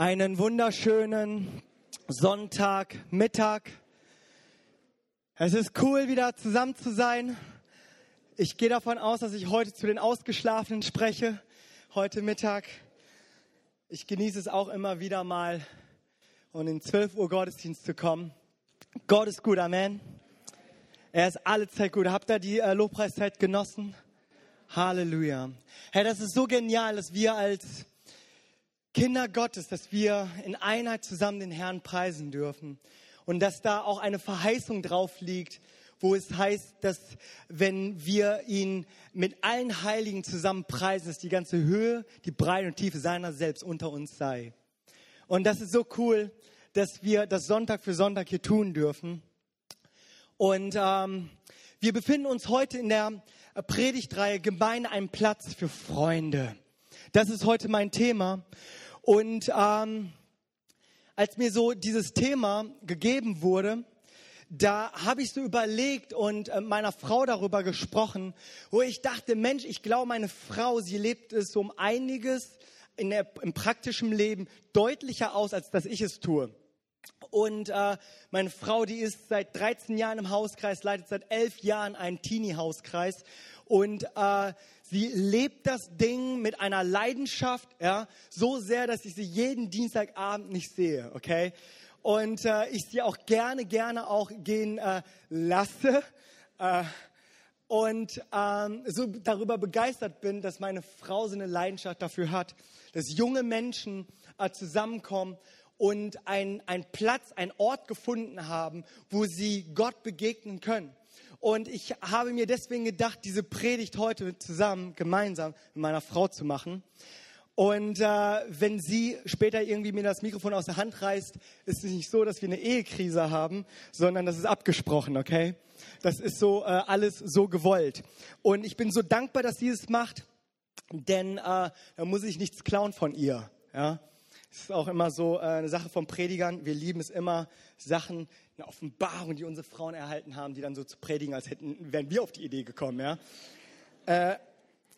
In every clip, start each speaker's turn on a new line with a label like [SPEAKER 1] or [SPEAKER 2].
[SPEAKER 1] Einen wunderschönen Sonntagmittag. Es ist cool, wieder zusammen zu sein. Ich gehe davon aus, dass ich heute zu den Ausgeschlafenen spreche, heute Mittag. Ich genieße es auch immer wieder mal, um in 12 Uhr Gottesdienst zu kommen. Gott ist gut, Amen. Er ist alle Zeit gut. Habt ihr die äh, Lobpreiszeit genossen? Halleluja. Hey, das ist so genial, dass wir als Kinder Gottes, dass wir in Einheit zusammen den Herrn preisen dürfen und dass da auch eine Verheißung drauf liegt, wo es heißt, dass wenn wir ihn mit allen Heiligen zusammen preisen, dass die ganze Höhe, die Breite und Tiefe seiner selbst unter uns sei. Und das ist so cool, dass wir das Sonntag für Sonntag hier tun dürfen. Und ähm, wir befinden uns heute in der Predigtreihe Gemeinde ein Platz für Freunde. Das ist heute mein Thema. Und ähm, als mir so dieses Thema gegeben wurde, da habe ich so überlegt und äh, meiner Frau darüber gesprochen, wo ich dachte, Mensch, ich glaube, meine Frau, sie lebt es um einiges in der, im praktischen Leben deutlicher aus, als dass ich es tue. Und äh, meine Frau, die ist seit 13 Jahren im Hauskreis, leitet seit 11 Jahren einen Teenie-Hauskreis. Und äh, sie lebt das Ding mit einer Leidenschaft, ja, so sehr, dass ich sie jeden Dienstagabend nicht sehe, okay? Und äh, ich sie auch gerne, gerne auch gehen äh, lasse. Äh, und ähm, so darüber begeistert bin, dass meine Frau so eine Leidenschaft dafür hat, dass junge Menschen äh, zusammenkommen und einen Platz, einen Ort gefunden haben, wo sie Gott begegnen können. Und ich habe mir deswegen gedacht, diese Predigt heute zusammen, gemeinsam mit meiner Frau zu machen. Und äh, wenn sie später irgendwie mir das Mikrofon aus der Hand reißt, ist es nicht so, dass wir eine Ehekrise haben, sondern das ist abgesprochen, okay? Das ist so äh, alles so gewollt. Und ich bin so dankbar, dass sie es macht, denn äh, da muss ich nichts klauen von ihr. Ja? Es ist auch immer so äh, eine Sache von Predigern. Wir lieben es immer, Sachen, eine Offenbarung, die unsere Frauen erhalten haben, die dann so zu predigen, als hätten, wären wir auf die Idee gekommen. Ja? Äh,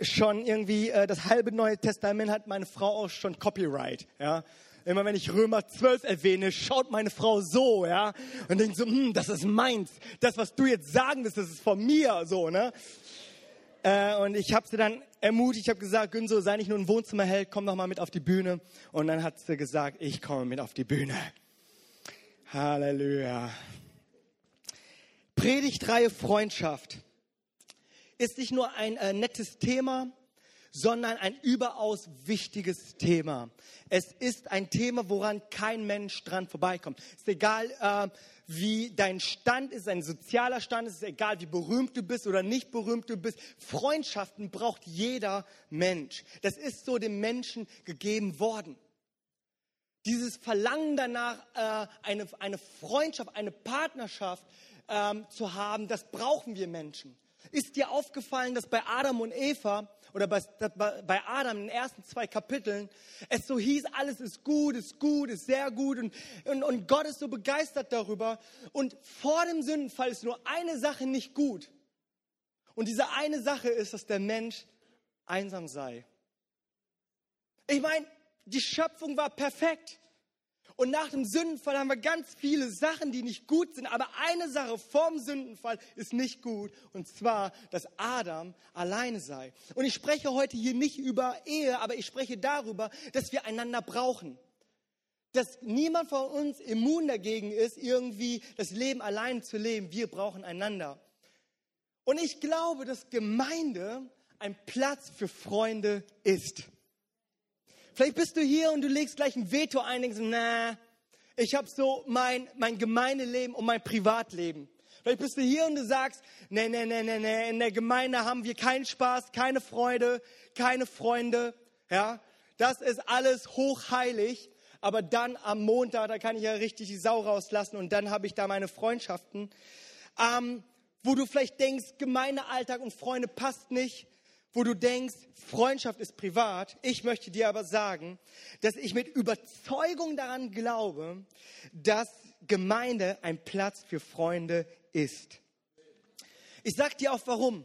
[SPEAKER 1] schon irgendwie äh, das halbe Neue Testament hat meine Frau auch schon Copyright. Ja? Immer wenn ich Römer 12 erwähne, schaut meine Frau so, ja, und denkt so, hm, das ist meins. Das, was du jetzt sagen willst, das ist von mir, so, ne? Äh, und ich habe sie dann ermutigt, ich habe gesagt, Günso, sei nicht nur ein Wohnzimmerheld, komm doch mal mit auf die Bühne. Und dann hat sie gesagt, ich komme mit auf die Bühne. Halleluja. Predigtreihe Freundschaft ist nicht nur ein äh, nettes Thema, sondern ein überaus wichtiges Thema. Es ist ein Thema, woran kein Mensch dran vorbeikommt. Ist egal, äh, wie dein Stand ist, ein sozialer Stand ist egal, wie berühmt du bist oder nicht berühmt du bist. Freundschaften braucht jeder Mensch. Das ist so dem Menschen gegeben worden. Dieses Verlangen danach, äh, eine, eine Freundschaft, eine Partnerschaft ähm, zu haben, das brauchen wir Menschen. Ist dir aufgefallen, dass bei Adam und Eva oder bei, bei Adam in den ersten zwei Kapiteln es so hieß, alles ist gut, ist gut, ist sehr gut und, und, und Gott ist so begeistert darüber. Und vor dem Sündenfall ist nur eine Sache nicht gut. Und diese eine Sache ist, dass der Mensch einsam sei. Ich meine, die Schöpfung war perfekt. Und nach dem Sündenfall haben wir ganz viele Sachen, die nicht gut sind. Aber eine Sache vom Sündenfall ist nicht gut. Und zwar, dass Adam alleine sei. Und ich spreche heute hier nicht über Ehe, aber ich spreche darüber, dass wir einander brauchen. Dass niemand von uns immun dagegen ist, irgendwie das Leben allein zu leben. Wir brauchen einander. Und ich glaube, dass Gemeinde ein Platz für Freunde ist. Vielleicht bist du hier und du legst gleich ein Veto ein und denkst, na, ich habe so mein, mein Gemeindeleben und mein Privatleben. Vielleicht bist du hier und du sagst, nee, nee, nee, nee, nee, in der Gemeinde haben wir keinen Spaß, keine Freude, keine Freunde. Ja, das ist alles hochheilig. Aber dann am Montag, da kann ich ja richtig die Sau rauslassen und dann habe ich da meine Freundschaften. Ähm, wo du vielleicht denkst, Gemeindealltag und Freunde passt nicht wo du denkst, Freundschaft ist privat. Ich möchte dir aber sagen, dass ich mit Überzeugung daran glaube, dass Gemeinde ein Platz für Freunde ist. Ich sage dir auch warum.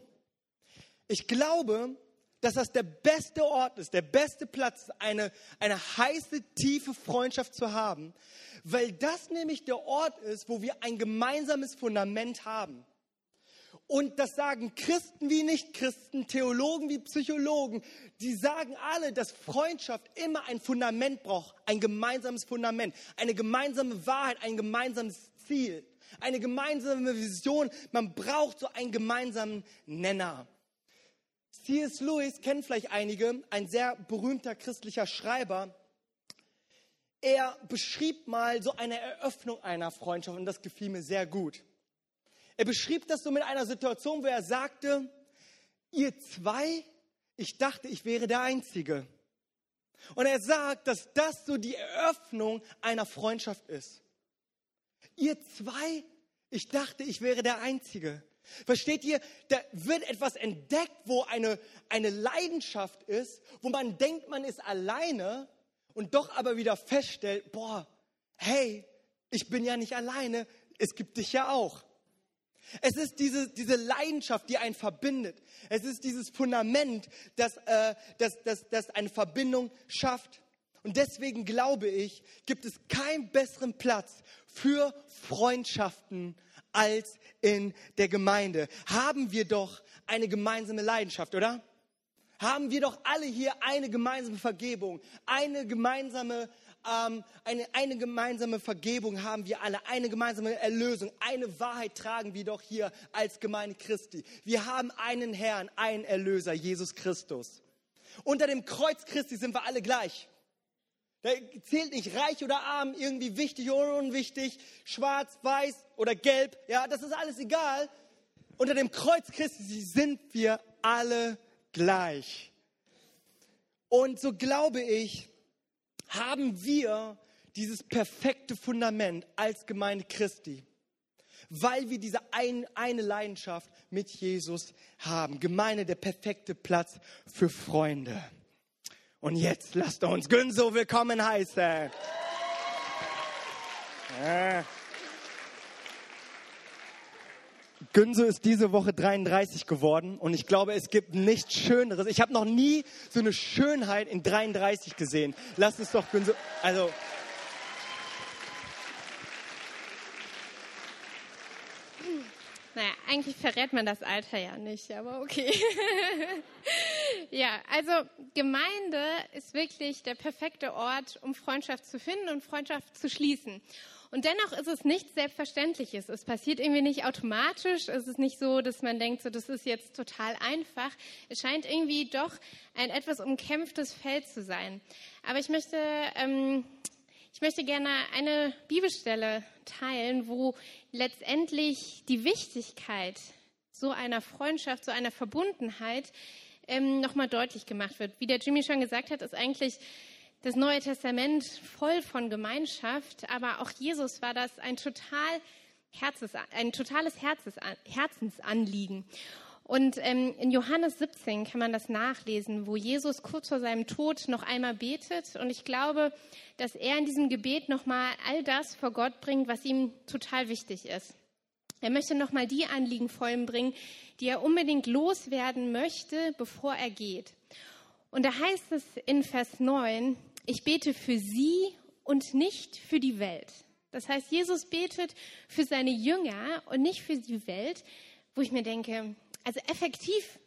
[SPEAKER 1] Ich glaube, dass das der beste Ort ist, der beste Platz, eine, eine heiße, tiefe Freundschaft zu haben, weil das nämlich der Ort ist, wo wir ein gemeinsames Fundament haben. Und das sagen Christen wie Nichtchristen, Theologen wie Psychologen. Die sagen alle, dass Freundschaft immer ein Fundament braucht, ein gemeinsames Fundament, eine gemeinsame Wahrheit, ein gemeinsames Ziel, eine gemeinsame Vision. Man braucht so einen gemeinsamen Nenner. C.S. Lewis kennt vielleicht einige, ein sehr berühmter christlicher Schreiber. Er beschrieb mal so eine Eröffnung einer Freundschaft und das gefiel mir sehr gut. Er beschrieb das so mit einer Situation, wo er sagte, ihr zwei, ich dachte, ich wäre der Einzige. Und er sagt, dass das so die Eröffnung einer Freundschaft ist. Ihr zwei, ich dachte, ich wäre der Einzige. Versteht ihr, da wird etwas entdeckt, wo eine, eine Leidenschaft ist, wo man denkt, man ist alleine und doch aber wieder feststellt, boah, hey, ich bin ja nicht alleine, es gibt dich ja auch. Es ist diese, diese Leidenschaft, die einen verbindet. Es ist dieses Fundament, das, äh, das, das, das eine Verbindung schafft. Und deswegen glaube ich, gibt es keinen besseren Platz für Freundschaften als in der Gemeinde. Haben wir doch eine gemeinsame Leidenschaft, oder? Haben wir doch alle hier eine gemeinsame Vergebung, eine gemeinsame ähm, eine, eine gemeinsame Vergebung haben wir alle, eine gemeinsame Erlösung, eine Wahrheit tragen wir doch hier als Gemeinde Christi. Wir haben einen Herrn, einen Erlöser, Jesus Christus. Unter dem Kreuz Christi sind wir alle gleich. Da zählt nicht reich oder arm, irgendwie wichtig oder unwichtig, schwarz, weiß oder gelb. Ja, das ist alles egal. Unter dem Kreuz Christi sind wir alle gleich. Und so glaube ich, haben wir dieses perfekte Fundament als Gemeinde Christi, weil wir diese ein, eine Leidenschaft mit Jesus haben. Gemeinde, der perfekte Platz für Freunde. Und jetzt lasst uns Günso willkommen heißen. Ja. Günso ist diese Woche 33 geworden und ich glaube, es gibt nichts Schöneres. Ich habe noch nie so eine Schönheit in 33 gesehen. Lass es doch Günso, also
[SPEAKER 2] Naja, eigentlich verrät man das Alter ja nicht, aber okay. ja, also Gemeinde ist wirklich der perfekte Ort, um Freundschaft zu finden und Freundschaft zu schließen. Und dennoch ist es nichts Selbstverständliches. Es passiert irgendwie nicht automatisch. Es ist nicht so, dass man denkt, so, das ist jetzt total einfach. Es scheint irgendwie doch ein etwas umkämpftes Feld zu sein. Aber ich möchte, ähm, ich möchte gerne eine Bibelstelle teilen, wo letztendlich die Wichtigkeit so einer Freundschaft, so einer Verbundenheit ähm, nochmal deutlich gemacht wird. Wie der Jimmy schon gesagt hat, ist eigentlich das Neue Testament voll von Gemeinschaft, aber auch Jesus war das ein, total Herzens, ein totales Herzens, Herzensanliegen. Und ähm, in Johannes 17 kann man das nachlesen, wo Jesus kurz vor seinem Tod noch einmal betet. Und ich glaube, dass er in diesem Gebet nochmal all das vor Gott bringt, was ihm total wichtig ist. Er möchte nochmal die Anliegen vor ihm bringen, die er unbedingt loswerden möchte, bevor er geht. Und da heißt es in Vers 9, ich bete für sie und nicht für die Welt. Das heißt, Jesus betet für seine Jünger und nicht für die Welt, wo ich mir denke, also effektiv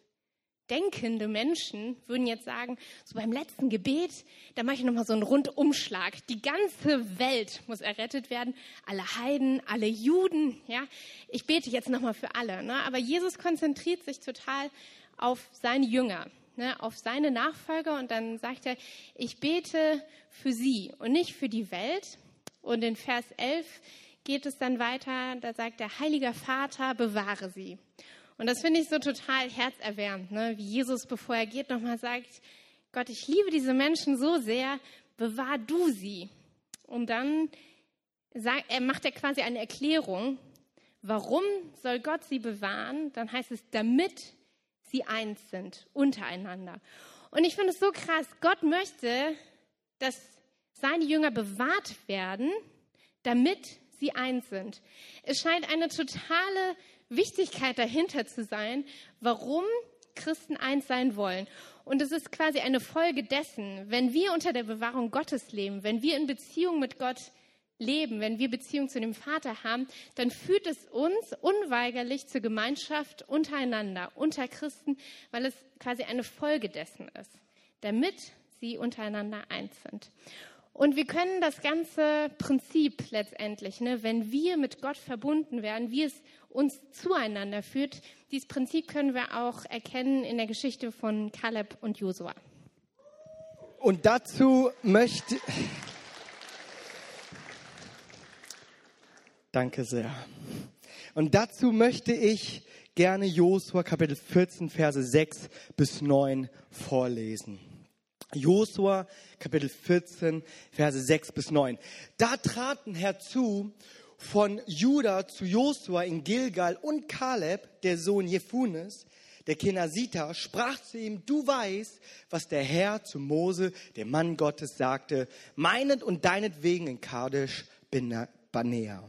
[SPEAKER 2] denkende Menschen würden jetzt sagen, so beim letzten Gebet, da mache ich nochmal so einen Rundumschlag. Die ganze Welt muss errettet werden. Alle Heiden, alle Juden, ja. Ich bete jetzt nochmal für alle. Ne? Aber Jesus konzentriert sich total auf seine Jünger ne, auf seine Nachfolger und dann sagt er, ich bete für sie und nicht für die Welt. Und in Vers 11 geht es dann weiter, da sagt der Heiliger Vater, bewahre sie. Und das finde ich so total herzerwärmend, ne? wie Jesus, bevor er geht, nochmal sagt, Gott, ich liebe diese Menschen so sehr, bewahr du sie. Und dann sagt, er macht er quasi eine Erklärung, warum soll Gott sie bewahren? Dann heißt es, damit sie eins sind untereinander. Und ich finde es so krass. Gott möchte, dass seine Jünger bewahrt werden, damit sie eins sind. Es scheint eine totale Wichtigkeit dahinter zu sein, warum Christen eins sein wollen. Und es ist quasi eine Folge dessen, wenn wir unter der Bewahrung Gottes leben, wenn wir in Beziehung mit Gott leben, wenn wir Beziehung zu dem Vater haben, dann führt es uns unweigerlich zur Gemeinschaft untereinander, unter Christen, weil es quasi eine Folge dessen ist, damit sie untereinander eins sind. Und wir können das ganze Prinzip letztendlich, ne, wenn wir mit Gott verbunden werden, wie es uns zueinander führt, dieses Prinzip können wir auch erkennen in der Geschichte von Kaleb und Josua.
[SPEAKER 1] Und dazu möchte. Danke sehr. Und dazu möchte ich gerne Josua Kapitel 14, Verse 6 bis 9 vorlesen. Josua Kapitel 14, Verse 6 bis 9. Da traten herzu von Juda zu Josua in Gilgal und Kaleb, der Sohn Jephunes, der Kenasita, sprach zu ihm, du weißt, was der Herr zu Mose, dem Mann Gottes, sagte, meinet und deinetwegen in Kadesh Banea.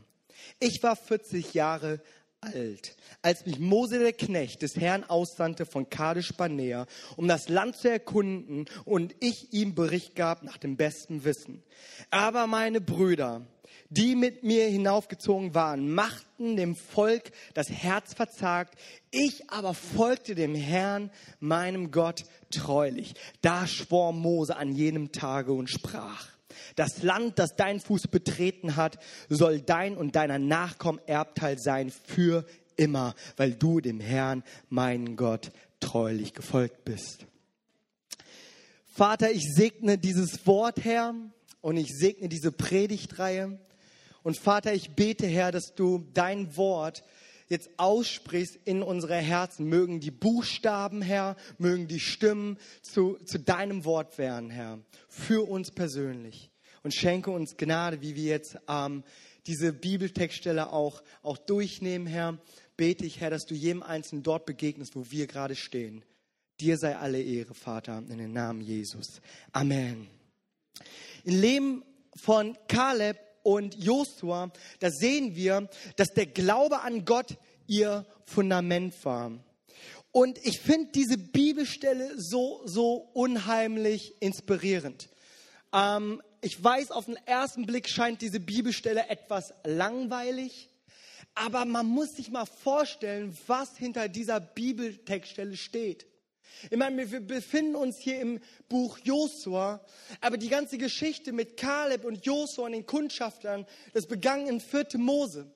[SPEAKER 1] Ich war 40 Jahre alt, als mich Mose der Knecht des Herrn aussandte von Kadesh Barnea, um das Land zu erkunden und ich ihm Bericht gab nach dem besten Wissen. Aber meine Brüder, die mit mir hinaufgezogen waren, machten dem Volk das Herz verzagt. Ich aber folgte dem Herrn, meinem Gott, treulich. Da schwor Mose an jenem Tage und sprach. Das Land, das dein Fuß betreten hat, soll dein und deiner Nachkommen Erbteil sein für immer, weil du dem Herrn, meinen Gott, treulich gefolgt bist. Vater, ich segne dieses Wort, Herr, und ich segne diese Predigtreihe. Und Vater, ich bete, Herr, dass du dein Wort jetzt aussprichst in unsere Herzen. Mögen die Buchstaben, Herr, mögen die Stimmen zu, zu deinem Wort werden, Herr, für uns persönlich. Und schenke uns Gnade, wie wir jetzt ähm, diese Bibeltextstelle auch, auch durchnehmen, Herr. Bete ich, Herr, dass du jedem Einzelnen dort begegnest, wo wir gerade stehen. Dir sei alle Ehre, Vater, in den Namen Jesus. Amen. Im Leben von Kaleb und Josua, da sehen wir, dass der Glaube an Gott ihr Fundament war. Und ich finde diese Bibelstelle so, so unheimlich inspirierend. Ähm, ich weiß, auf den ersten Blick scheint diese Bibelstelle etwas langweilig, aber man muss sich mal vorstellen, was hinter dieser Bibeltextstelle steht. Ich meine, wir befinden uns hier im Buch Josua, aber die ganze Geschichte mit Kaleb und Josua und den Kundschaftern, das begann in 4. Mose.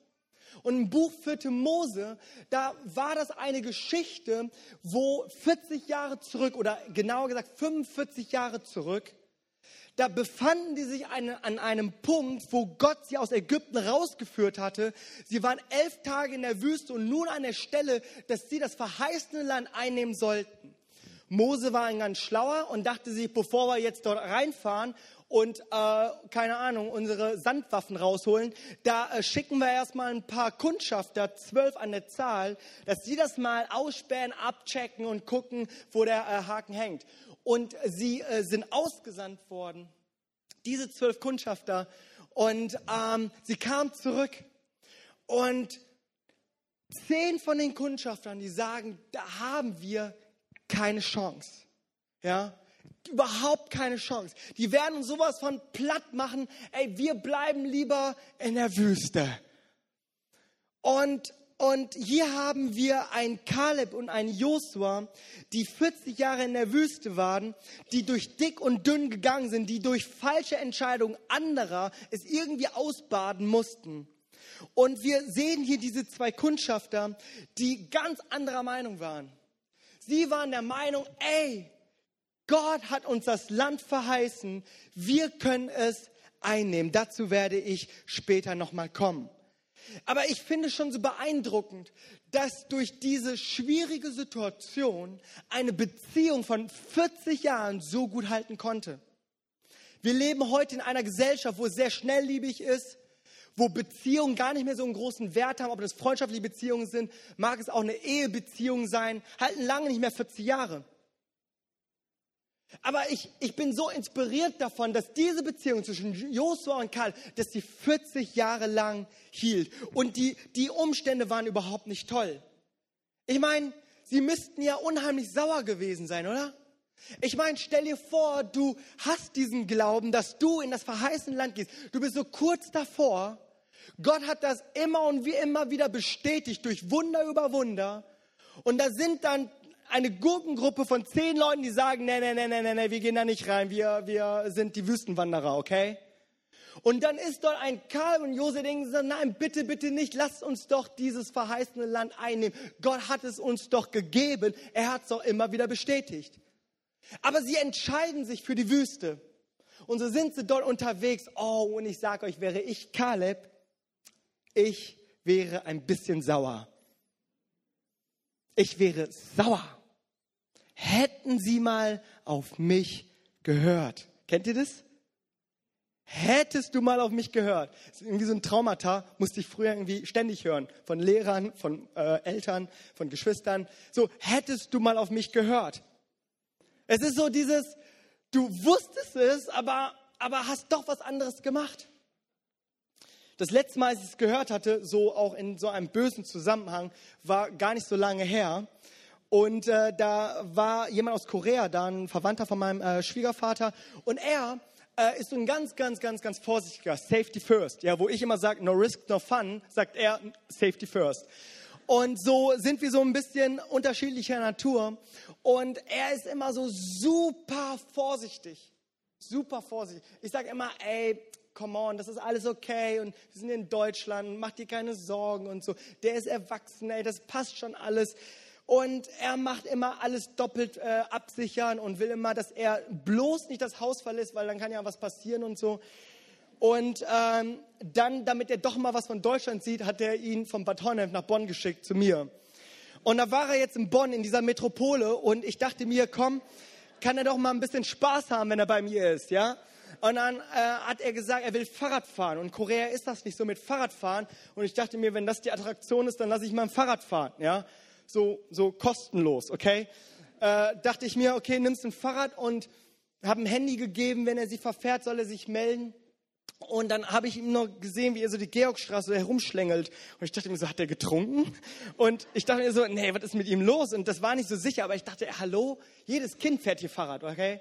[SPEAKER 1] Und im Buch 4. Mose, da war das eine Geschichte, wo 40 Jahre zurück oder genauer gesagt 45 Jahre zurück, da befanden die sich an einem Punkt, wo Gott sie aus Ägypten rausgeführt hatte. Sie waren elf Tage in der Wüste und nun an der Stelle, dass sie das verheißene Land einnehmen sollten. Mose war ein ganz schlauer und dachte sich, bevor wir jetzt dort reinfahren und äh, keine Ahnung, unsere Sandwaffen rausholen, da äh, schicken wir erstmal ein paar Kundschafter, zwölf an der Zahl, dass sie das mal ausspähen, abchecken und gucken, wo der äh, Haken hängt. Und sie äh, sind ausgesandt worden, diese zwölf Kundschafter, und ähm, sie kamen zurück. Und zehn von den Kundschaftern, die sagen, da haben wir keine Chance. Ja, überhaupt keine Chance. Die werden uns sowas von platt machen. Ey, wir bleiben lieber in der Wüste. Und, und hier haben wir ein Kaleb und ein Josua, die 40 Jahre in der Wüste waren, die durch dick und dünn gegangen sind, die durch falsche Entscheidungen anderer es irgendwie ausbaden mussten. Und wir sehen hier diese zwei Kundschafter, die ganz anderer Meinung waren. Sie waren der Meinung, ey, Gott hat uns das Land verheißen, wir können es einnehmen. Dazu werde ich später nochmal kommen. Aber ich finde schon so beeindruckend, dass durch diese schwierige Situation eine Beziehung von 40 Jahren so gut halten konnte. Wir leben heute in einer Gesellschaft, wo es sehr schnellliebig ist, wo Beziehungen gar nicht mehr so einen großen Wert haben, ob das freundschaftliche Beziehungen sind, mag es auch eine Ehebeziehung sein, halten lange nicht mehr 40 Jahre. Aber ich, ich bin so inspiriert davon, dass diese Beziehung zwischen Josua und Karl, dass die 40 Jahre lang hielt. Und die, die Umstände waren überhaupt nicht toll. Ich meine, sie müssten ja unheimlich sauer gewesen sein, oder? Ich meine, stell dir vor, du hast diesen Glauben, dass du in das verheißene Land gehst. Du bist so kurz davor. Gott hat das immer und wie immer wieder bestätigt durch Wunder über Wunder. Und da sind dann eine Gurkengruppe von zehn Leuten, die sagen, nee, nee, nee, nee, nee, wir gehen da nicht rein, wir, wir sind die Wüstenwanderer, okay? Und dann ist dort ein Karl und Jose, denken, nein, bitte, bitte nicht, lasst uns doch dieses verheißene Land einnehmen. Gott hat es uns doch gegeben, er hat es doch immer wieder bestätigt. Aber sie entscheiden sich für die Wüste. Und so sind sie dort unterwegs. Oh, und ich sage euch, wäre ich Kaleb, ich wäre ein bisschen sauer. Ich wäre sauer. Hätten sie mal auf mich gehört. Kennt ihr das? Hättest du mal auf mich gehört. Das ist irgendwie so ein Traumata, musste ich früher irgendwie ständig hören. Von Lehrern, von äh, Eltern, von Geschwistern. So, hättest du mal auf mich gehört. Es ist so dieses, du wusstest es, aber, aber hast doch was anderes gemacht. Das letzte Mal, als ich es gehört hatte, so auch in so einem bösen Zusammenhang, war gar nicht so lange her. Und äh, da war jemand aus Korea, da ein Verwandter von meinem äh, Schwiegervater. Und er äh, ist so ein ganz, ganz, ganz, ganz vorsichtiger Safety First. Ja, wo ich immer sage, no risk, no fun, sagt er Safety First. Und so sind wir so ein bisschen unterschiedlicher Natur. Und er ist immer so super vorsichtig. Super vorsichtig. Ich sage immer, ey, come on, das ist alles okay und wir sind in Deutschland, mach dir keine Sorgen und so. Der ist erwachsen, ey, das passt schon alles. Und er macht immer alles doppelt äh, absichern und will immer, dass er bloß nicht das Haus verlässt, weil dann kann ja was passieren und so. Und ähm, dann, damit er doch mal was von Deutschland sieht, hat er ihn vom Bad Honnef nach Bonn geschickt zu mir. Und da war er jetzt in Bonn, in dieser Metropole, und ich dachte mir, komm, kann er doch mal ein bisschen Spaß haben, wenn er bei mir ist, ja? Und dann äh, hat er gesagt, er will Fahrrad fahren. Und Korea ist das nicht so mit Fahrradfahren. Und ich dachte mir, wenn das die Attraktion ist, dann lasse ich mal ein Fahrrad fahren, ja? So, so kostenlos, okay? Äh, dachte ich mir, okay, nimmst ein Fahrrad und habe ein Handy gegeben, wenn er sich verfährt, soll er sich melden. Und dann habe ich ihm noch gesehen, wie er so die Georgstraße herumschlängelt. Und ich dachte mir so, hat er getrunken? Und ich dachte mir so, nee, was ist mit ihm los? Und das war nicht so sicher, aber ich dachte, hallo, jedes Kind fährt hier Fahrrad, okay?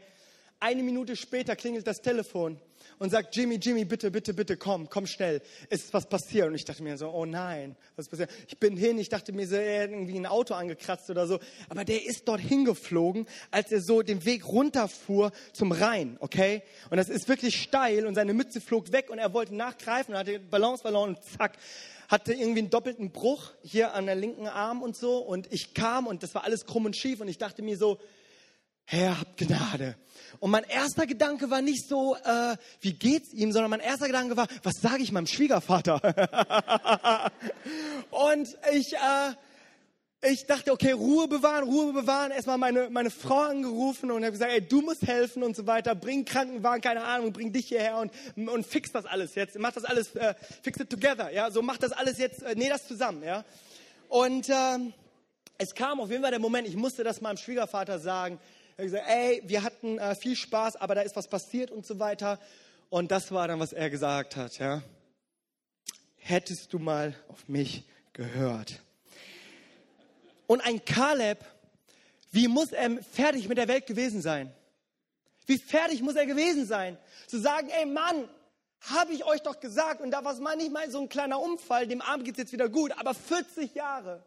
[SPEAKER 1] Eine Minute später klingelt das Telefon und sagt, Jimmy, Jimmy, bitte, bitte, bitte, komm, komm schnell. Ist was passiert. Und ich dachte mir so, oh nein, was ist passiert? Ich bin hin, ich dachte mir so, er hat irgendwie ein Auto angekratzt oder so. Aber der ist dort hingeflogen, als er so den Weg runterfuhr zum Rhein, okay? Und das ist wirklich steil und seine Mütze flog weg und er wollte nachgreifen und hatte Balance verloren und zack, hatte irgendwie einen doppelten Bruch hier an der linken Arm und so. Und ich kam und das war alles krumm und schief und ich dachte mir so, Herr, hab Gnade. Und mein erster Gedanke war nicht so, äh, wie geht's ihm, sondern mein erster Gedanke war, was sage ich meinem Schwiegervater? und ich, äh, ich dachte, okay, Ruhe bewahren, Ruhe bewahren. Erstmal meine, meine Frau angerufen und habe gesagt, ey, du musst helfen und so weiter. Bring Krankenwagen, keine Ahnung, bring dich hierher und, und fix das alles jetzt. Mach das alles, äh, fix it together, ja. So mach das alles jetzt, äh, näh das zusammen, ja. Und ähm, es kam auf jeden Fall der Moment, ich musste das meinem Schwiegervater sagen, er hat gesagt, ey, wir hatten äh, viel Spaß, aber da ist was passiert und so weiter. Und das war dann, was er gesagt hat. Ja? Hättest du mal auf mich gehört. Und ein Kaleb, wie muss er fertig mit der Welt gewesen sein? Wie fertig muss er gewesen sein? Zu sagen, ey Mann, habe ich euch doch gesagt, und da war es mal nicht mal so ein kleiner Unfall, dem Arm geht es jetzt wieder gut, aber 40 Jahre,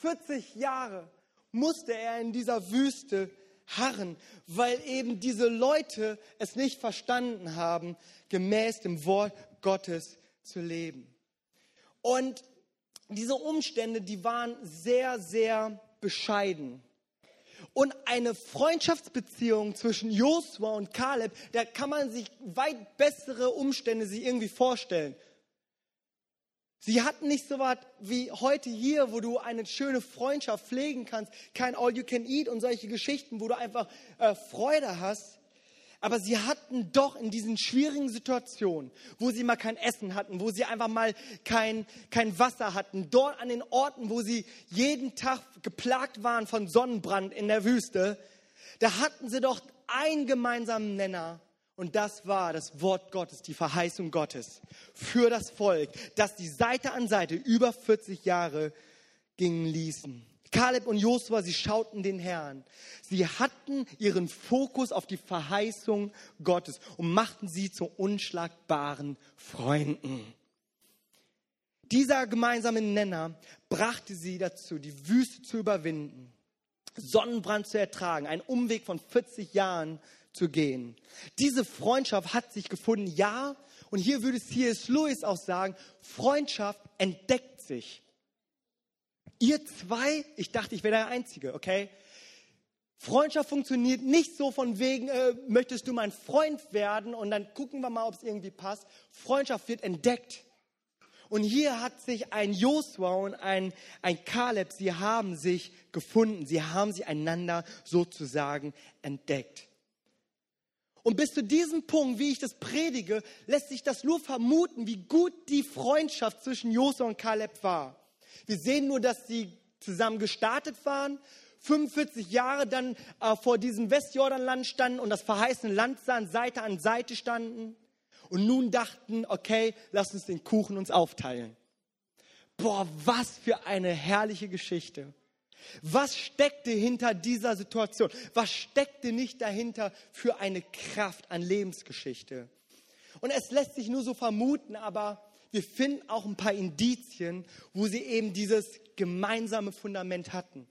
[SPEAKER 1] 40 Jahre musste er in dieser Wüste harren, weil eben diese Leute es nicht verstanden haben, gemäß dem Wort Gottes zu leben. Und diese Umstände, die waren sehr, sehr bescheiden. Und eine Freundschaftsbeziehung zwischen Josua und Kaleb, da kann man sich weit bessere Umstände sich irgendwie vorstellen. Sie hatten nicht so was wie heute hier, wo du eine schöne Freundschaft pflegen kannst, kein All-You-Can-Eat und solche Geschichten, wo du einfach äh, Freude hast. Aber sie hatten doch in diesen schwierigen Situationen, wo sie mal kein Essen hatten, wo sie einfach mal kein, kein Wasser hatten, dort an den Orten, wo sie jeden Tag geplagt waren von Sonnenbrand in der Wüste, da hatten sie doch einen gemeinsamen Nenner und das war das Wort Gottes, die Verheißung Gottes für das Volk, dass die Seite an Seite über 40 Jahre gingen ließen. Kaleb und Josua, sie schauten den Herrn. Sie hatten ihren Fokus auf die Verheißung Gottes und machten sie zu unschlagbaren Freunden. Dieser gemeinsame Nenner brachte sie dazu, die Wüste zu überwinden, Sonnenbrand zu ertragen, einen Umweg von 40 Jahren zu gehen. Diese Freundschaft hat sich gefunden, ja, und hier würde C.S. Lewis auch sagen, Freundschaft entdeckt sich. Ihr zwei, ich dachte, ich wäre der Einzige, okay? Freundschaft funktioniert nicht so von wegen, äh, möchtest du mein Freund werden und dann gucken wir mal, ob es irgendwie passt. Freundschaft wird entdeckt. Und hier hat sich ein Josua und ein, ein Kaleb, sie haben sich gefunden, sie haben sich einander sozusagen entdeckt. Und bis zu diesem Punkt, wie ich das predige, lässt sich das nur vermuten, wie gut die Freundschaft zwischen Josua und Kaleb war. Wir sehen nur, dass sie zusammen gestartet waren, 45 Jahre dann äh, vor diesem Westjordanland standen und das verheißene Land sahen, Seite an Seite standen und nun dachten, okay, lass uns den Kuchen uns aufteilen. Boah, was für eine herrliche Geschichte. Was steckte hinter dieser Situation? Was steckte nicht dahinter für eine Kraft an Lebensgeschichte? Und es lässt sich nur so vermuten, aber wir finden auch ein paar Indizien, wo sie eben dieses gemeinsame Fundament hatten.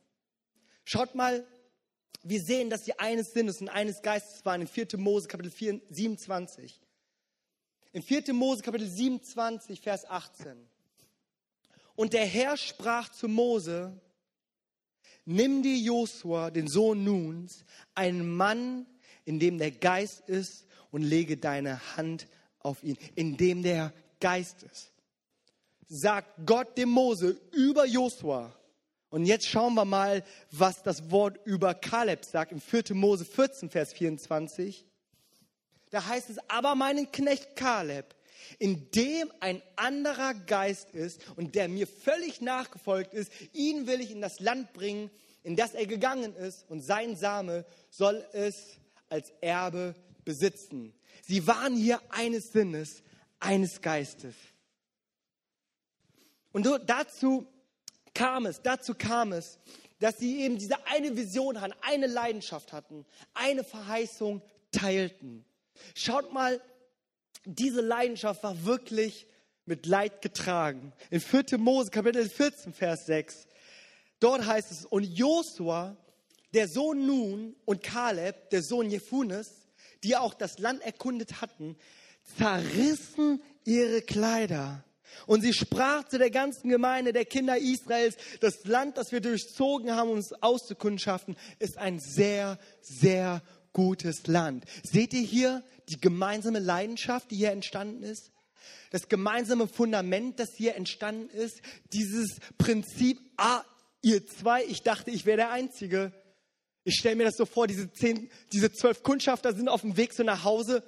[SPEAKER 1] Schaut mal, wir sehen, dass sie eines Sinnes und eines Geistes waren in 4. Mose Kapitel 4, 27. In 4. Mose Kapitel 27, Vers 18. Und der Herr sprach zu Mose, nimm dir Josua, den Sohn Nuns, einen Mann, in dem der Geist ist, und lege deine Hand auf ihn, in dem der Geistes. Sagt Gott dem Mose über Josua. Und jetzt schauen wir mal, was das Wort über Kaleb sagt. Im 4. Mose 14, Vers 24. Da heißt es, aber meinen Knecht Kaleb, in dem ein anderer Geist ist und der mir völlig nachgefolgt ist, ihn will ich in das Land bringen, in das er gegangen ist, und sein Same soll es als Erbe besitzen. Sie waren hier eines Sinnes, eines Geistes. Und dazu kam es, dazu kam es, dass sie eben diese eine Vision hatten, eine Leidenschaft hatten, eine Verheißung teilten. Schaut mal, diese Leidenschaft war wirklich mit Leid getragen. In 4. Mose, Kapitel 14, Vers 6, dort heißt es, und Josua, der Sohn Nun und Kaleb, der Sohn Jephunes, die auch das Land erkundet hatten, zerrissen ihre Kleider. Und sie sprach zu der ganzen Gemeinde der Kinder Israels, das Land, das wir durchzogen haben, um uns auszukundschaften, ist ein sehr, sehr gutes Land. Seht ihr hier die gemeinsame Leidenschaft, die hier entstanden ist? Das gemeinsame Fundament, das hier entstanden ist? Dieses Prinzip, ah, ihr zwei, ich dachte, ich wäre der Einzige. Ich stelle mir das so vor, diese, zehn, diese zwölf Kundschafter sind auf dem Weg so nach Hause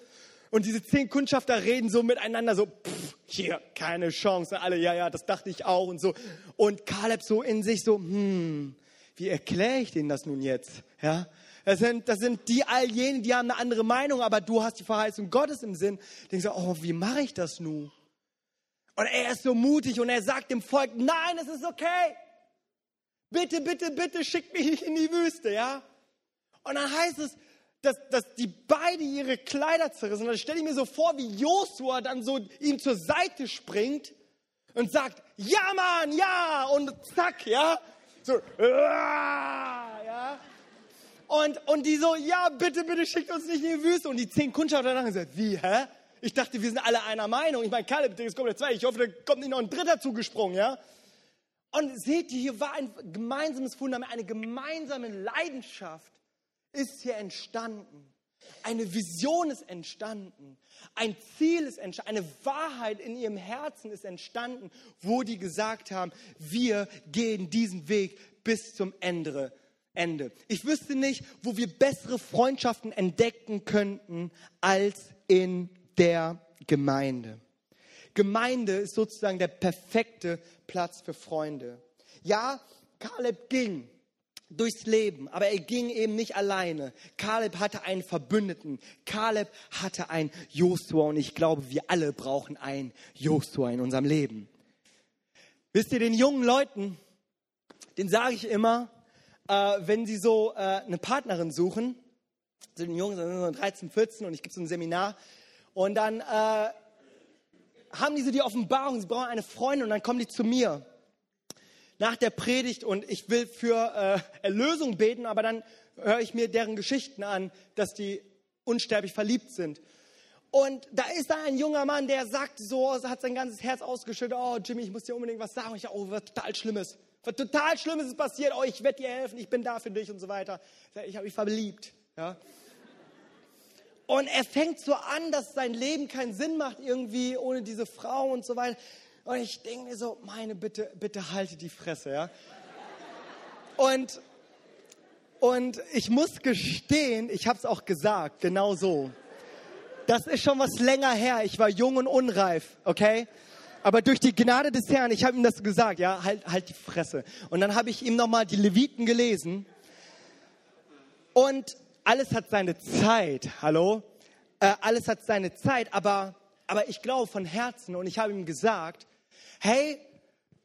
[SPEAKER 1] und diese zehn Kundschafter reden so miteinander, so, pff, hier, keine Chance. Alle, ja, ja, das dachte ich auch und so. Und Kaleb so in sich so, hm, wie erkläre ich denen das nun jetzt? Ja, das sind, das sind die all jene, die haben eine andere Meinung, aber du hast die Verheißung Gottes im Sinn. Denkst du, oh, wie mache ich das nun? Und er ist so mutig und er sagt dem Volk, nein, es ist okay. Bitte, bitte, bitte, schickt mich nicht in die Wüste, ja? Und dann heißt es, dass, dass die beide ihre Kleider zerrissen. Und dann stelle ich mir so vor, wie Josua dann so ihm zur Seite springt und sagt, ja Mann, ja, und zack, ja, so, ja. Und, und die so, ja, bitte, bitte schickt uns nicht in die Wüste. Und die zehn Kundschafter dann gesagt, wie, hä? Ich dachte, wir sind alle einer Meinung. Ich meine, Kaleb, jetzt kommt der zwei. Ich hoffe, da kommt nicht noch ein dritter zugesprungen, ja? Und seht ihr, hier war ein gemeinsames Fundament, eine gemeinsame Leidenschaft ist hier entstanden. Eine Vision ist entstanden. Ein Ziel ist entstanden. Eine Wahrheit in ihrem Herzen ist entstanden, wo die gesagt haben, wir gehen diesen Weg bis zum Ende. Ende. Ich wüsste nicht, wo wir bessere Freundschaften entdecken könnten als in der Gemeinde. Gemeinde ist sozusagen der perfekte Platz für Freunde. Ja, Kaleb ging durchs Leben, aber er ging eben nicht alleine. Kaleb hatte einen Verbündeten. Kaleb hatte ein Josua und ich glaube, wir alle brauchen ein Josua in unserem Leben. Wisst ihr, den jungen Leuten, den sage ich immer, äh, wenn sie so äh, eine Partnerin suchen, sind die Jungs sind so 13, 14 und ich gebe so ein Seminar und dann äh, haben die so die Offenbarung, sie brauchen eine Freundin und dann kommen die zu mir nach der Predigt und ich will für äh, Erlösung beten, aber dann höre ich mir deren Geschichten an, dass die unsterblich verliebt sind. Und da ist da ein junger Mann, der sagt so, hat sein ganzes Herz ausgeschüttet, oh Jimmy, ich muss dir unbedingt was sagen. Ich dachte, oh, was total Schlimmes. Total Schlimmes ist passiert, oh, ich werde dir helfen, ich bin da für dich und so weiter. Ich habe mich verliebt. Ja. Und er fängt so an, dass sein Leben keinen Sinn macht irgendwie ohne diese Frau und so weiter. Und ich denke mir so, meine Bitte, bitte halte die Fresse, ja. Und, und ich muss gestehen, ich habe es auch gesagt, genau so. Das ist schon was länger her. Ich war jung und unreif, okay? Aber durch die Gnade des Herrn, ich habe ihm das gesagt, ja, halt, halt die Fresse. Und dann habe ich ihm nochmal die Leviten gelesen. Und alles hat seine Zeit, hallo? Äh, alles hat seine Zeit, aber, aber ich glaube von Herzen und ich habe ihm gesagt, hey,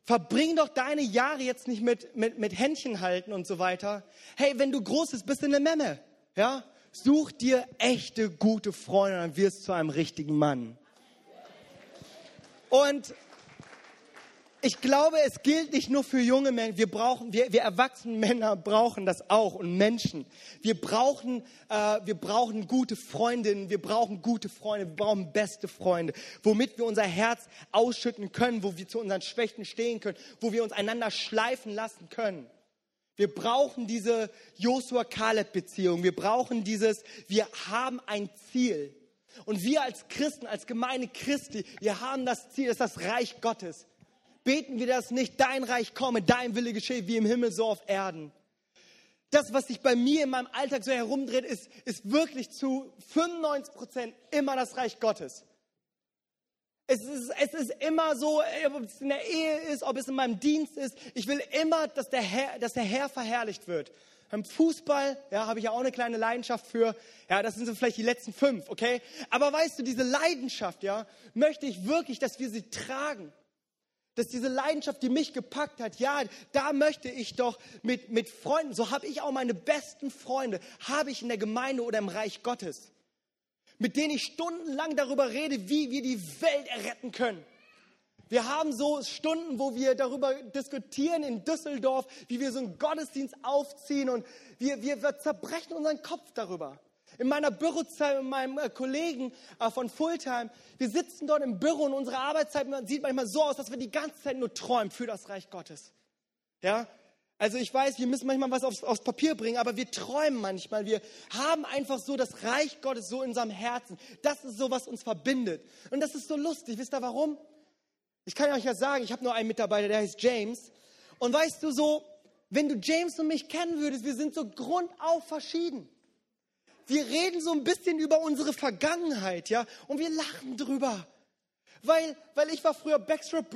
[SPEAKER 1] verbring doch deine Jahre jetzt nicht mit, mit, mit Händchen halten und so weiter. Hey, wenn du groß bist, bist du eine Memme, ja? Such dir echte, gute Freunde, dann wirst du zu einem richtigen Mann. Und ich glaube, es gilt nicht nur für junge Männer. Wir brauchen, wir, wir erwachsenen Männer brauchen das auch und Menschen. Wir brauchen, äh, wir brauchen gute Freundinnen, wir brauchen gute Freunde, wir brauchen beste Freunde, womit wir unser Herz ausschütten können, wo wir zu unseren Schwächen stehen können, wo wir uns einander schleifen lassen können. Wir brauchen diese Joshua-Kaleb-Beziehung. Wir brauchen dieses, wir haben ein Ziel. Und wir als Christen, als Gemeinde Christi, wir haben das Ziel, das ist das Reich Gottes beten wir das nicht, dein Reich komme, dein Wille geschehe, wie im Himmel, so auf Erden. Das, was sich bei mir in meinem Alltag so herumdreht, ist, ist wirklich zu 95 Prozent immer das Reich Gottes. Es ist, es ist immer so, ob es in der Ehe ist, ob es in meinem Dienst ist. Ich will immer, dass der Herr, dass der Herr verherrlicht wird. Beim Fußball, ja, habe ich ja auch eine kleine Leidenschaft für. Ja, das sind so vielleicht die letzten fünf, okay? Aber weißt du, diese Leidenschaft, ja, möchte ich wirklich, dass wir sie tragen dass diese Leidenschaft, die mich gepackt hat, ja, da möchte ich doch mit, mit Freunden, so habe ich auch meine besten Freunde, habe ich in der Gemeinde oder im Reich Gottes, mit denen ich stundenlang darüber rede, wie wir die Welt erretten können. Wir haben so Stunden, wo wir darüber diskutieren in Düsseldorf, wie wir so einen Gottesdienst aufziehen und wir, wir, wir zerbrechen unseren Kopf darüber in meiner Bürozeit mit meinem äh, Kollegen äh, von Fulltime. Wir sitzen dort im Büro und unsere Arbeitszeit sieht manchmal so aus, dass wir die ganze Zeit nur träumen für das Reich Gottes. Ja? Also ich weiß, wir müssen manchmal was aufs, aufs Papier bringen, aber wir träumen manchmal. Wir haben einfach so das Reich Gottes so in unserem Herzen. Das ist so, was uns verbindet. Und das ist so lustig. Wisst ihr warum? Ich kann euch ja sagen, ich habe nur einen Mitarbeiter, der heißt James. Und weißt du so, wenn du James und mich kennen würdest, wir sind so grundauf verschieden wir reden so ein bisschen über unsere Vergangenheit, ja, und wir lachen drüber. Weil, weil ich war früher Backstreet,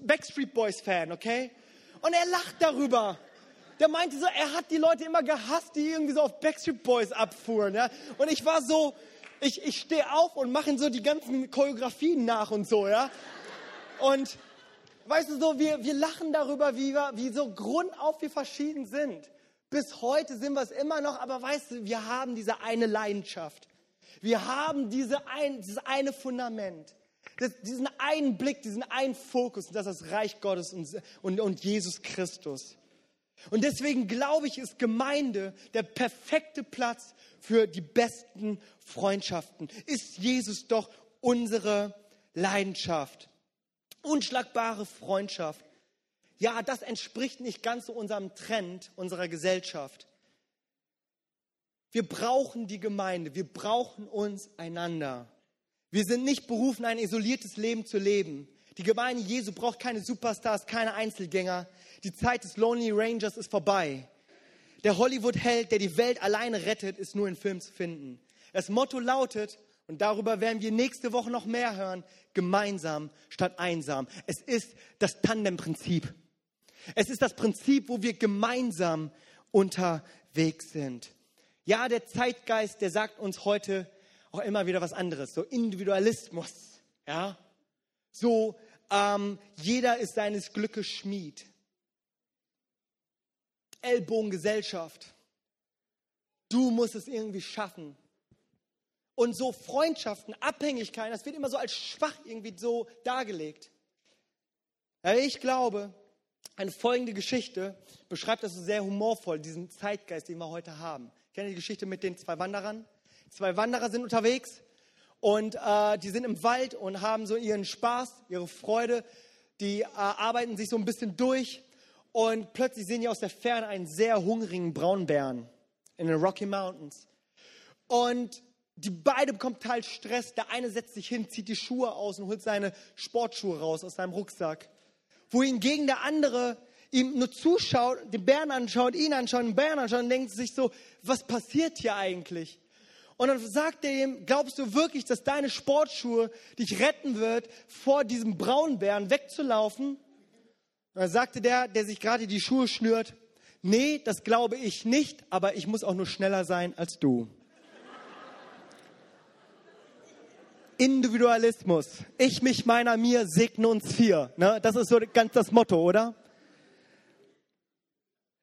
[SPEAKER 1] Backstreet Boys Fan, okay? Und er lacht darüber. Der meinte so, er hat die Leute immer gehasst, die irgendwie so auf Backstreet Boys abfuhren, ja? Und ich war so, ich, ich stehe auf und mache so die ganzen Choreografien nach und so, ja? Und weißt du so, wir, wir lachen darüber, wie, wir, wie so grundauf wir verschieden sind. Bis heute sind wir es immer noch, aber weißt du, wir haben diese eine Leidenschaft. Wir haben diese ein, dieses eine Fundament, das, diesen einen Blick, diesen einen Fokus, und das ist das Reich Gottes und, und, und Jesus Christus. Und deswegen glaube ich, ist Gemeinde der perfekte Platz für die besten Freundschaften. Ist Jesus doch unsere Leidenschaft. Unschlagbare Freundschaft ja, das entspricht nicht ganz so unserem Trend unserer Gesellschaft. Wir brauchen die Gemeinde, wir brauchen uns einander. Wir sind nicht berufen, ein isoliertes Leben zu leben. Die Gemeinde Jesu braucht keine Superstars, keine Einzelgänger. Die Zeit des Lonely Rangers ist vorbei. Der Hollywood-Held, der die Welt alleine rettet, ist nur in Filmen zu finden. Das Motto lautet, und darüber werden wir nächste Woche noch mehr hören, gemeinsam statt einsam. Es ist das Tandem-Prinzip. Es ist das Prinzip, wo wir gemeinsam unterwegs sind. Ja, der Zeitgeist, der sagt uns heute auch immer wieder was anderes, so Individualismus. Ja, so ähm, jeder ist seines Glückes Schmied. Ellbogengesellschaft. Du musst es irgendwie schaffen. Und so Freundschaften, Abhängigkeiten, das wird immer so als schwach irgendwie so dargelegt. Ich glaube, eine folgende Geschichte beschreibt das so sehr humorvoll, diesen Zeitgeist, den wir heute haben. Kennt ihr die Geschichte mit den zwei Wanderern? Zwei Wanderer sind unterwegs und äh, die sind im Wald und haben so ihren Spaß, ihre Freude. Die äh, arbeiten sich so ein bisschen durch und plötzlich sehen die aus der Ferne einen sehr hungrigen Braunbären in den Rocky Mountains. Und die beide bekommen total Stress. Der eine setzt sich hin, zieht die Schuhe aus und holt seine Sportschuhe raus aus seinem Rucksack. Wohingegen der andere ihm nur zuschaut, den Bären anschaut, ihn anschaut, den Bären anschaut und denkt sich so, was passiert hier eigentlich? Und dann sagt er ihm, glaubst du wirklich, dass deine Sportschuhe dich retten wird, vor diesem Braunbären wegzulaufen? Und dann sagte der, der sich gerade die Schuhe schnürt, nee, das glaube ich nicht, aber ich muss auch nur schneller sein als du. Individualismus. Ich, mich, meiner, mir, segne uns vier. Ne? Das ist so ganz das Motto, oder?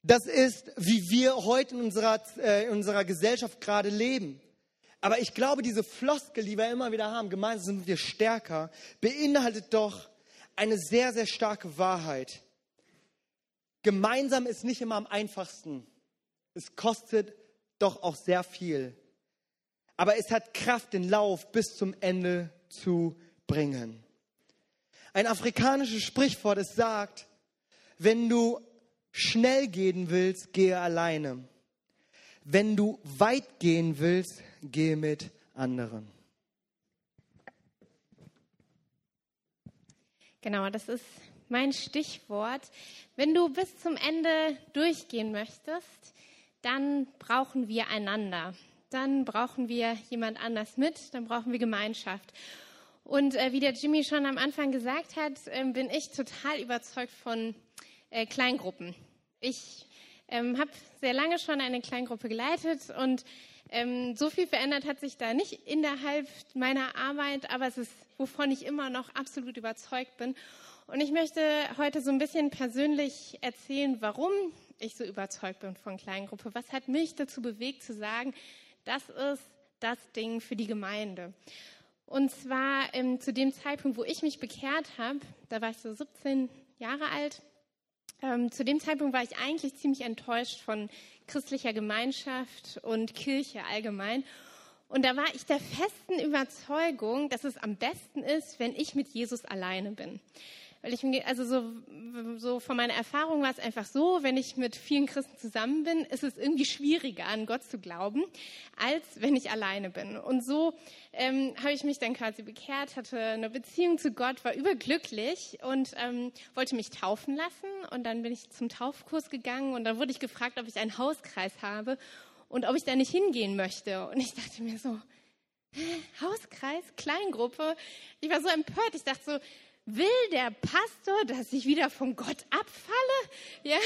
[SPEAKER 1] Das ist, wie wir heute in unserer, äh, in unserer Gesellschaft gerade leben. Aber ich glaube, diese Floskel, die wir immer wieder haben, gemeinsam sind wir stärker, beinhaltet doch eine sehr, sehr starke Wahrheit. Gemeinsam ist nicht immer am einfachsten. Es kostet doch auch sehr viel aber es hat Kraft, den Lauf bis zum Ende zu bringen. Ein afrikanisches Sprichwort, es sagt, wenn du schnell gehen willst, gehe alleine. Wenn du weit gehen willst, gehe mit anderen.
[SPEAKER 2] Genau, das ist mein Stichwort. Wenn du bis zum Ende durchgehen möchtest, dann brauchen wir einander dann brauchen wir jemand anders mit, dann brauchen wir Gemeinschaft. Und äh, wie der Jimmy schon am Anfang gesagt hat, äh, bin ich total überzeugt von äh, Kleingruppen. Ich ähm, habe sehr lange schon eine Kleingruppe geleitet und ähm, so viel verändert hat sich da nicht innerhalb meiner Arbeit, aber es ist, wovon ich immer noch absolut überzeugt bin. Und ich möchte heute so ein bisschen persönlich erzählen, warum ich so überzeugt bin von Kleingruppe. Was hat mich dazu bewegt zu sagen, das ist das Ding für die Gemeinde. Und zwar ähm, zu dem Zeitpunkt, wo ich mich bekehrt habe, da war ich so 17 Jahre alt. Ähm, zu dem Zeitpunkt war ich eigentlich ziemlich enttäuscht von christlicher Gemeinschaft und Kirche allgemein. Und da war ich der festen Überzeugung, dass es am besten ist, wenn ich mit Jesus alleine bin. Weil ich, also so, so von meiner Erfahrung war es einfach so, wenn ich mit vielen Christen zusammen bin, ist es irgendwie schwieriger, an Gott zu glauben, als wenn ich alleine bin. Und so ähm, habe ich mich dann quasi bekehrt, hatte eine Beziehung zu Gott, war überglücklich und ähm, wollte mich taufen lassen. Und dann bin ich zum Taufkurs gegangen und dann wurde ich gefragt, ob ich einen Hauskreis habe und ob ich da nicht hingehen möchte. Und ich dachte mir so, Hauskreis, Kleingruppe. Ich war so empört. Ich dachte so, will der Pastor, dass ich wieder von Gott abfalle? Ja,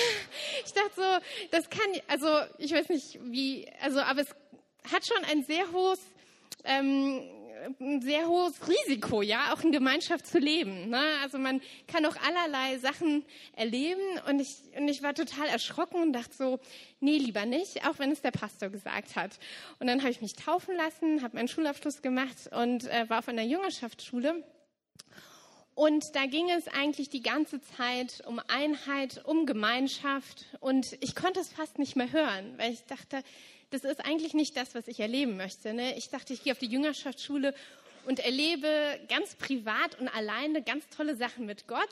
[SPEAKER 2] ich dachte so, das kann, also ich weiß nicht wie, also aber es hat schon ein sehr hohes, ähm, ein sehr hohes Risiko, ja, auch in Gemeinschaft zu leben. Ne? Also man kann auch allerlei Sachen erleben und ich, und ich war total erschrocken und dachte so, nee, lieber nicht, auch wenn es der Pastor gesagt hat. Und dann habe ich mich taufen lassen, habe meinen Schulabschluss gemacht und äh, war auf einer Jüngerschaftsschule. Und da ging es eigentlich die ganze Zeit um Einheit, um Gemeinschaft. Und ich konnte es fast nicht mehr hören, weil ich dachte, das ist eigentlich nicht das, was ich erleben möchte. Ne? Ich dachte, ich gehe auf die Jüngerschaftsschule und erlebe ganz privat und alleine ganz tolle Sachen mit Gott,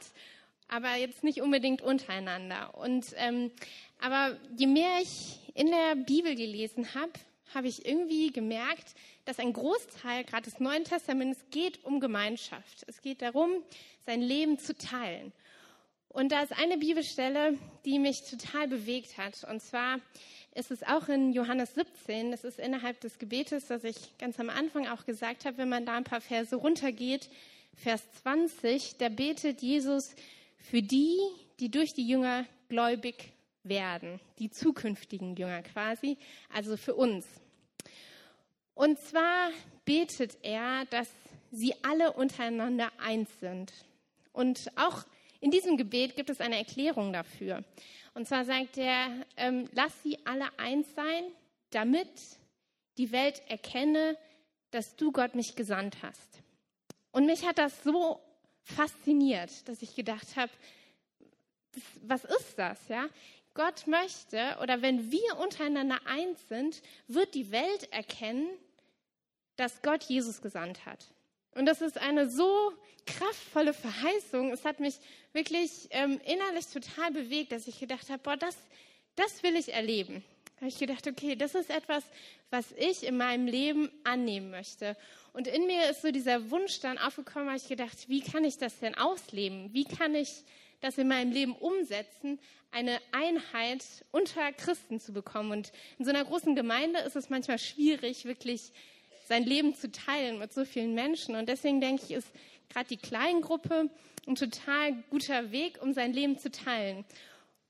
[SPEAKER 2] aber jetzt nicht unbedingt untereinander. Und ähm, aber je mehr ich in der Bibel gelesen habe, habe ich irgendwie gemerkt, dass ein Großteil gerade des Neuen Testaments geht um Gemeinschaft. Es geht darum, sein Leben zu teilen. Und da ist eine Bibelstelle, die mich total bewegt hat. Und zwar ist es auch in Johannes 17, das ist innerhalb des Gebetes, das ich ganz am Anfang auch gesagt habe, wenn man da ein paar Verse runtergeht, Vers 20, da betet Jesus für die, die durch die Jünger gläubig werden, die zukünftigen Jünger quasi, also für uns. Und zwar betet er, dass sie alle untereinander eins sind. Und auch in diesem Gebet gibt es eine Erklärung dafür. Und zwar sagt er, ähm, lass sie alle eins sein, damit die Welt erkenne, dass du Gott mich gesandt hast. Und mich hat das so fasziniert, dass ich gedacht habe, was ist das, ja? Gott möchte, oder wenn wir untereinander eins sind, wird die Welt erkennen, dass Gott Jesus gesandt hat. Und das ist eine so kraftvolle Verheißung. Es hat mich wirklich ähm, innerlich total bewegt, dass ich gedacht habe, boah, das, das will ich erleben. Da habe ich gedacht, okay, das ist etwas, was ich in meinem Leben annehmen möchte. Und in mir ist so dieser Wunsch dann aufgekommen, habe ich gedacht, wie kann ich das denn ausleben? Wie kann ich das in meinem Leben umsetzen, eine Einheit unter Christen zu bekommen? Und in so einer großen Gemeinde ist es manchmal schwierig, wirklich sein Leben zu teilen mit so vielen Menschen. Und deswegen denke ich, ist gerade die Kleingruppe ein total guter Weg, um sein Leben zu teilen.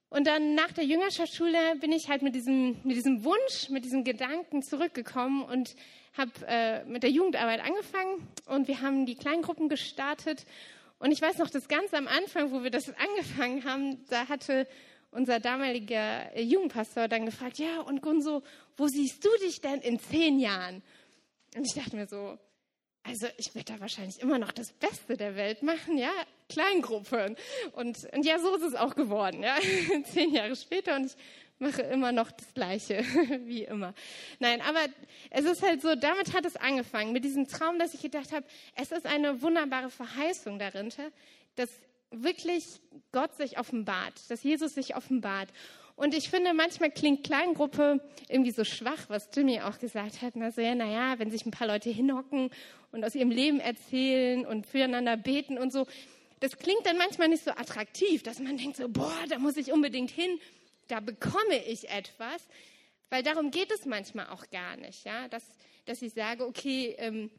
[SPEAKER 2] Und dann nach der Jüngerschaftsschule bin ich halt mit diesem, mit diesem Wunsch, mit diesem Gedanken zurückgekommen und habe äh, mit der Jugendarbeit angefangen und wir haben die Kleingruppen gestartet. Und ich weiß noch, das ganz am Anfang, wo wir das angefangen haben, da hatte unser damaliger Jugendpastor dann gefragt, ja, und Gunso, wo siehst du dich denn in zehn Jahren? Und ich dachte mir so, also ich werde da wahrscheinlich immer noch das Beste der Welt machen, ja, Kleingruppen. Und, und ja, so ist es auch geworden, ja, zehn Jahre später und ich mache immer noch das Gleiche, wie immer. Nein, aber es ist halt so, damit hat es angefangen, mit diesem Traum, dass ich gedacht habe, es ist eine wunderbare Verheißung darin, dass wirklich Gott sich offenbart, dass Jesus sich offenbart. Und ich finde, manchmal klingt Kleingruppe irgendwie so schwach, was Jimmy auch gesagt hat. Also ja, naja, wenn sich ein paar Leute hinhocken und aus ihrem Leben erzählen und füreinander beten und so, das klingt dann manchmal nicht so attraktiv, dass man denkt so, boah, da muss ich unbedingt hin, da bekomme ich etwas. Weil darum geht es manchmal auch gar nicht, ja, dass, dass ich sage, okay, ähm,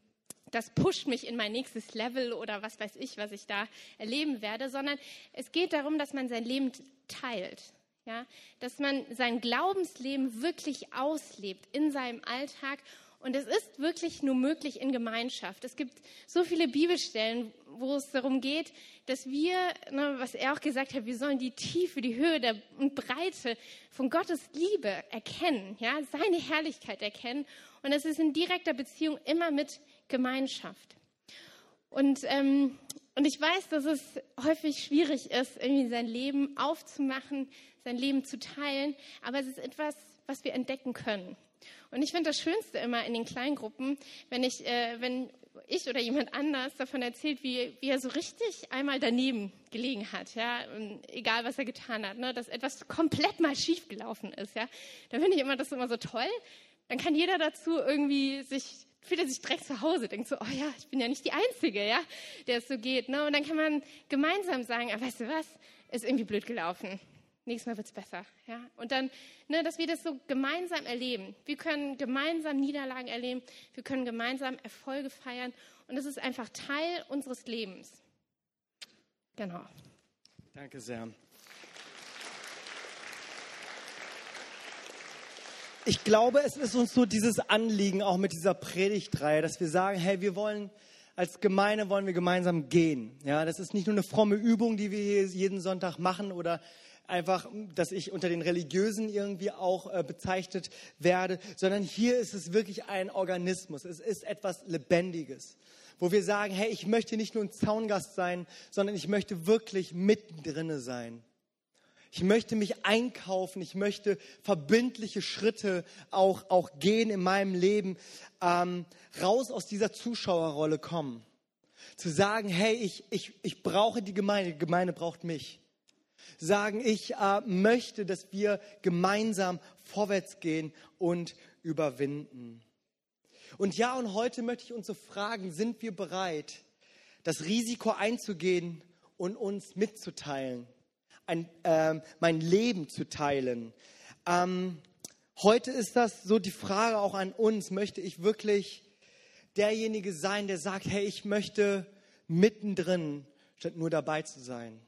[SPEAKER 2] das pusht mich in mein nächstes Level oder was weiß ich, was ich da erleben werde, sondern es geht darum, dass man sein Leben teilt ja, dass man sein Glaubensleben wirklich auslebt in seinem Alltag. Und es ist wirklich nur möglich in Gemeinschaft. Es gibt so viele Bibelstellen, wo es darum geht, dass wir, ne, was er auch gesagt hat, wir sollen die Tiefe, die Höhe und Breite von Gottes Liebe erkennen, ja, seine Herrlichkeit erkennen. Und es ist in direkter Beziehung immer mit Gemeinschaft. Und, ähm, und ich weiß, dass es häufig schwierig ist, irgendwie sein Leben aufzumachen, sein Leben zu teilen, aber es ist etwas, was wir entdecken können. Und ich finde das Schönste immer in den Kleingruppen, wenn ich, äh, wenn ich oder jemand anders davon erzählt, wie, wie er so richtig einmal daneben gelegen hat, ja, egal was er getan hat, ne, dass etwas komplett mal schief gelaufen ist, ja, dann finde ich immer das immer so toll. Dann kann jeder dazu irgendwie sich fühlt er sich direkt zu Hause, denkt so, oh ja, ich bin ja nicht die Einzige, ja, der es so geht. Ne? Und dann kann man gemeinsam sagen, ah, weißt du was, ist irgendwie blöd gelaufen nächstes Mal wird es besser. Ja? Und dann, ne, dass wir das so gemeinsam erleben. Wir können gemeinsam Niederlagen erleben, wir können gemeinsam Erfolge feiern und das ist einfach Teil unseres Lebens. Genau.
[SPEAKER 1] Danke sehr. Ich glaube, es ist uns so dieses Anliegen auch mit dieser Predigtreihe, dass wir sagen, hey, wir wollen als Gemeinde wollen wir gemeinsam gehen. Ja, das ist nicht nur eine fromme Übung, die wir hier jeden Sonntag machen oder einfach, dass ich unter den Religiösen irgendwie auch äh, bezeichnet werde, sondern hier ist es wirklich ein Organismus. Es ist etwas Lebendiges, wo wir sagen, hey, ich möchte nicht nur ein Zaungast sein, sondern ich möchte wirklich mittendrin sein. Ich möchte mich einkaufen, ich möchte verbindliche Schritte auch, auch gehen in meinem Leben, ähm, raus aus dieser Zuschauerrolle kommen. Zu sagen, hey, ich, ich, ich brauche die Gemeinde, die Gemeinde braucht mich sagen, ich äh, möchte, dass wir gemeinsam vorwärts gehen und überwinden. Und ja, und heute möchte ich uns so fragen, sind wir bereit, das Risiko einzugehen und uns mitzuteilen, ein, äh, mein Leben zu teilen? Ähm, heute ist das so die Frage auch an uns, möchte ich wirklich derjenige sein, der sagt, hey, ich möchte mittendrin, statt nur dabei zu sein.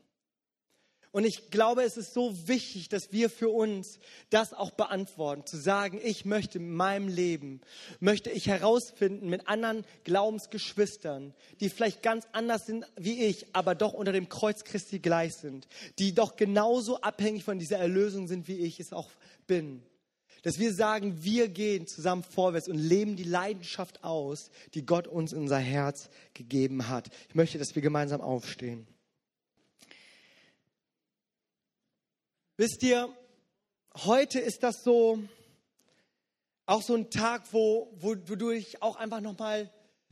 [SPEAKER 1] Und ich glaube, es ist so wichtig, dass wir für uns das auch beantworten, zu sagen, ich möchte in meinem Leben, möchte ich herausfinden mit anderen Glaubensgeschwistern, die vielleicht ganz anders sind wie ich, aber doch unter dem Kreuz Christi gleich sind, die doch genauso abhängig von dieser Erlösung sind, wie ich es auch bin. Dass wir sagen, wir gehen zusammen vorwärts und leben die Leidenschaft aus, die Gott uns in unser Herz gegeben hat. Ich möchte, dass wir gemeinsam aufstehen. Wisst ihr, heute ist das so, auch so ein Tag, wo, wo, wo du dich auch einfach nochmal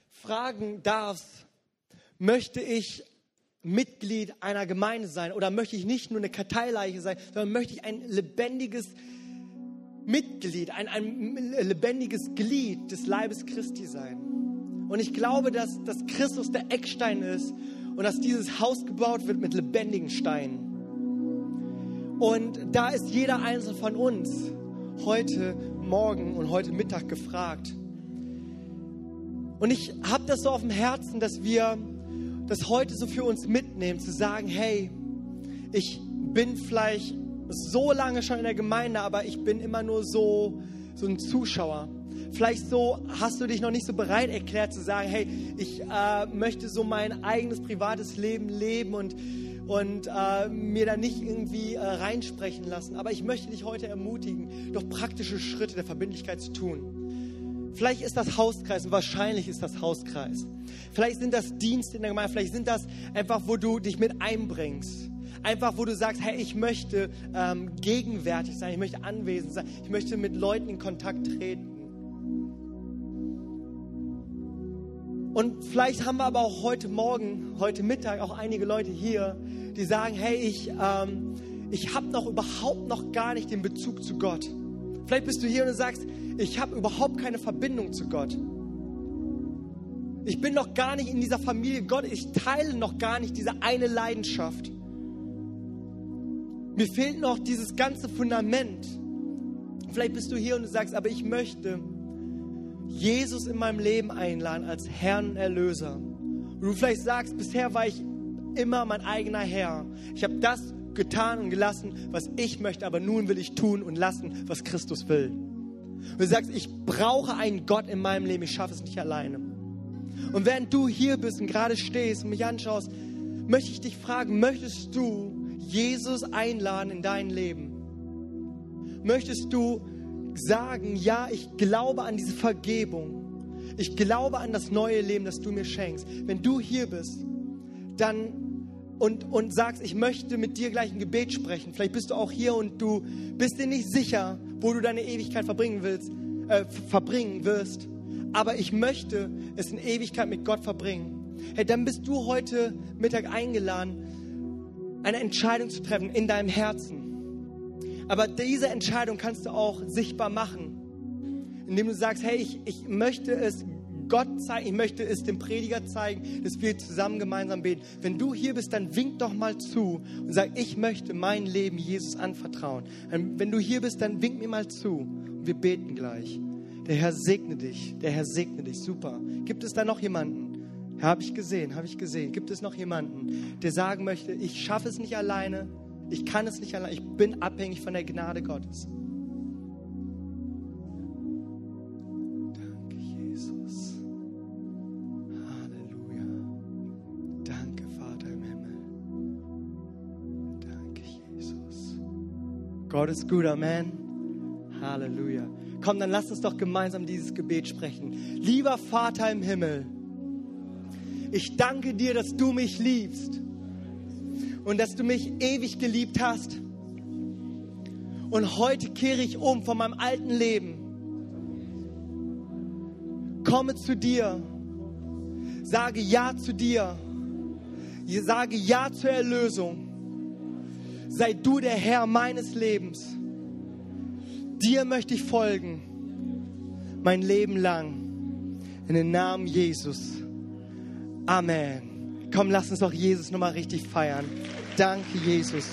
[SPEAKER 1] fragen darfst, möchte ich Mitglied einer Gemeinde sein oder möchte ich nicht nur eine Karteileiche sein, sondern möchte ich ein lebendiges Mitglied, ein, ein lebendiges Glied des Leibes Christi sein. Und ich glaube, dass, dass Christus der Eckstein ist und dass dieses Haus gebaut wird mit lebendigen Steinen. Und da ist jeder einzelne von uns heute Morgen und heute Mittag gefragt. Und ich habe das so auf dem Herzen, dass wir das heute so für uns mitnehmen, zu sagen, hey, ich bin vielleicht so lange schon in der Gemeinde, aber ich bin immer nur so, so ein Zuschauer. Vielleicht so hast du dich noch nicht so bereit erklärt zu sagen, hey, ich äh, möchte so mein eigenes privates Leben leben und und äh, mir da nicht irgendwie äh, reinsprechen lassen. Aber ich möchte dich heute ermutigen, doch praktische Schritte der Verbindlichkeit zu tun. Vielleicht ist das Hauskreis und wahrscheinlich ist das Hauskreis. Vielleicht sind das Dienste in der Gemeinde, vielleicht sind das einfach, wo du dich mit einbringst. Einfach, wo du sagst, hey, ich möchte ähm, gegenwärtig sein, ich möchte anwesend sein, ich möchte mit Leuten in Kontakt treten. Und vielleicht haben wir aber auch heute Morgen, heute Mittag auch einige Leute hier, die sagen, hey, ich, ähm, ich habe noch überhaupt noch gar nicht den Bezug zu Gott. Vielleicht bist du hier und du sagst, ich habe überhaupt keine Verbindung zu Gott. Ich bin noch gar nicht in dieser Familie Gott. Ich teile noch gar nicht diese eine Leidenschaft. Mir fehlt noch dieses ganze Fundament. Vielleicht bist du hier und du sagst, aber ich möchte Jesus in meinem Leben einladen als Herrn und Erlöser. Und du vielleicht sagst, bisher war ich immer mein eigener Herr. Ich habe das getan und gelassen, was ich möchte, aber nun will ich tun und lassen, was Christus will. Und du sagst, ich brauche einen Gott in meinem Leben, ich schaffe es nicht alleine. Und während du hier bist und gerade stehst und mich anschaust, möchte ich dich fragen, möchtest du Jesus einladen in dein Leben? Möchtest du sagen, ja, ich glaube an diese Vergebung. Ich glaube an das neue Leben, das du mir schenkst. Wenn du hier bist, dann und, und sagst, ich möchte mit dir gleich ein Gebet sprechen. Vielleicht bist du auch hier und du bist dir nicht sicher, wo du deine Ewigkeit verbringen willst, äh, verbringen wirst. Aber ich möchte es in Ewigkeit mit Gott verbringen. Hey, dann bist du heute Mittag eingeladen, eine Entscheidung zu treffen in deinem Herzen. Aber diese Entscheidung kannst du auch sichtbar machen, indem du sagst, hey, ich, ich möchte es Gott zeigen, ich möchte es dem Prediger zeigen, dass wir zusammen gemeinsam beten. Wenn du hier bist, dann wink doch mal zu und sag, ich möchte mein Leben Jesus anvertrauen. Wenn du hier bist, dann wink mir mal zu und wir beten gleich. Der Herr segne dich, der Herr segne dich, super. Gibt es da noch jemanden? Habe ich gesehen, habe ich gesehen. Gibt es noch jemanden, der sagen möchte, ich schaffe es nicht alleine, ich kann es nicht alleine, ich bin abhängig von der Gnade Gottes. Gott ist gut, Amen. Halleluja. Komm, dann lass uns doch gemeinsam dieses Gebet sprechen. Lieber Vater im Himmel, ich danke dir, dass du mich liebst und dass du mich ewig geliebt hast. Und heute kehre ich um von meinem alten Leben. Komme zu dir. Sage Ja zu dir. Sage Ja zur Erlösung sei du der Herr meines Lebens. Dir möchte ich folgen, mein Leben lang. In den Namen Jesus. Amen. Komm, lass uns doch Jesus nochmal richtig feiern. Danke, Jesus.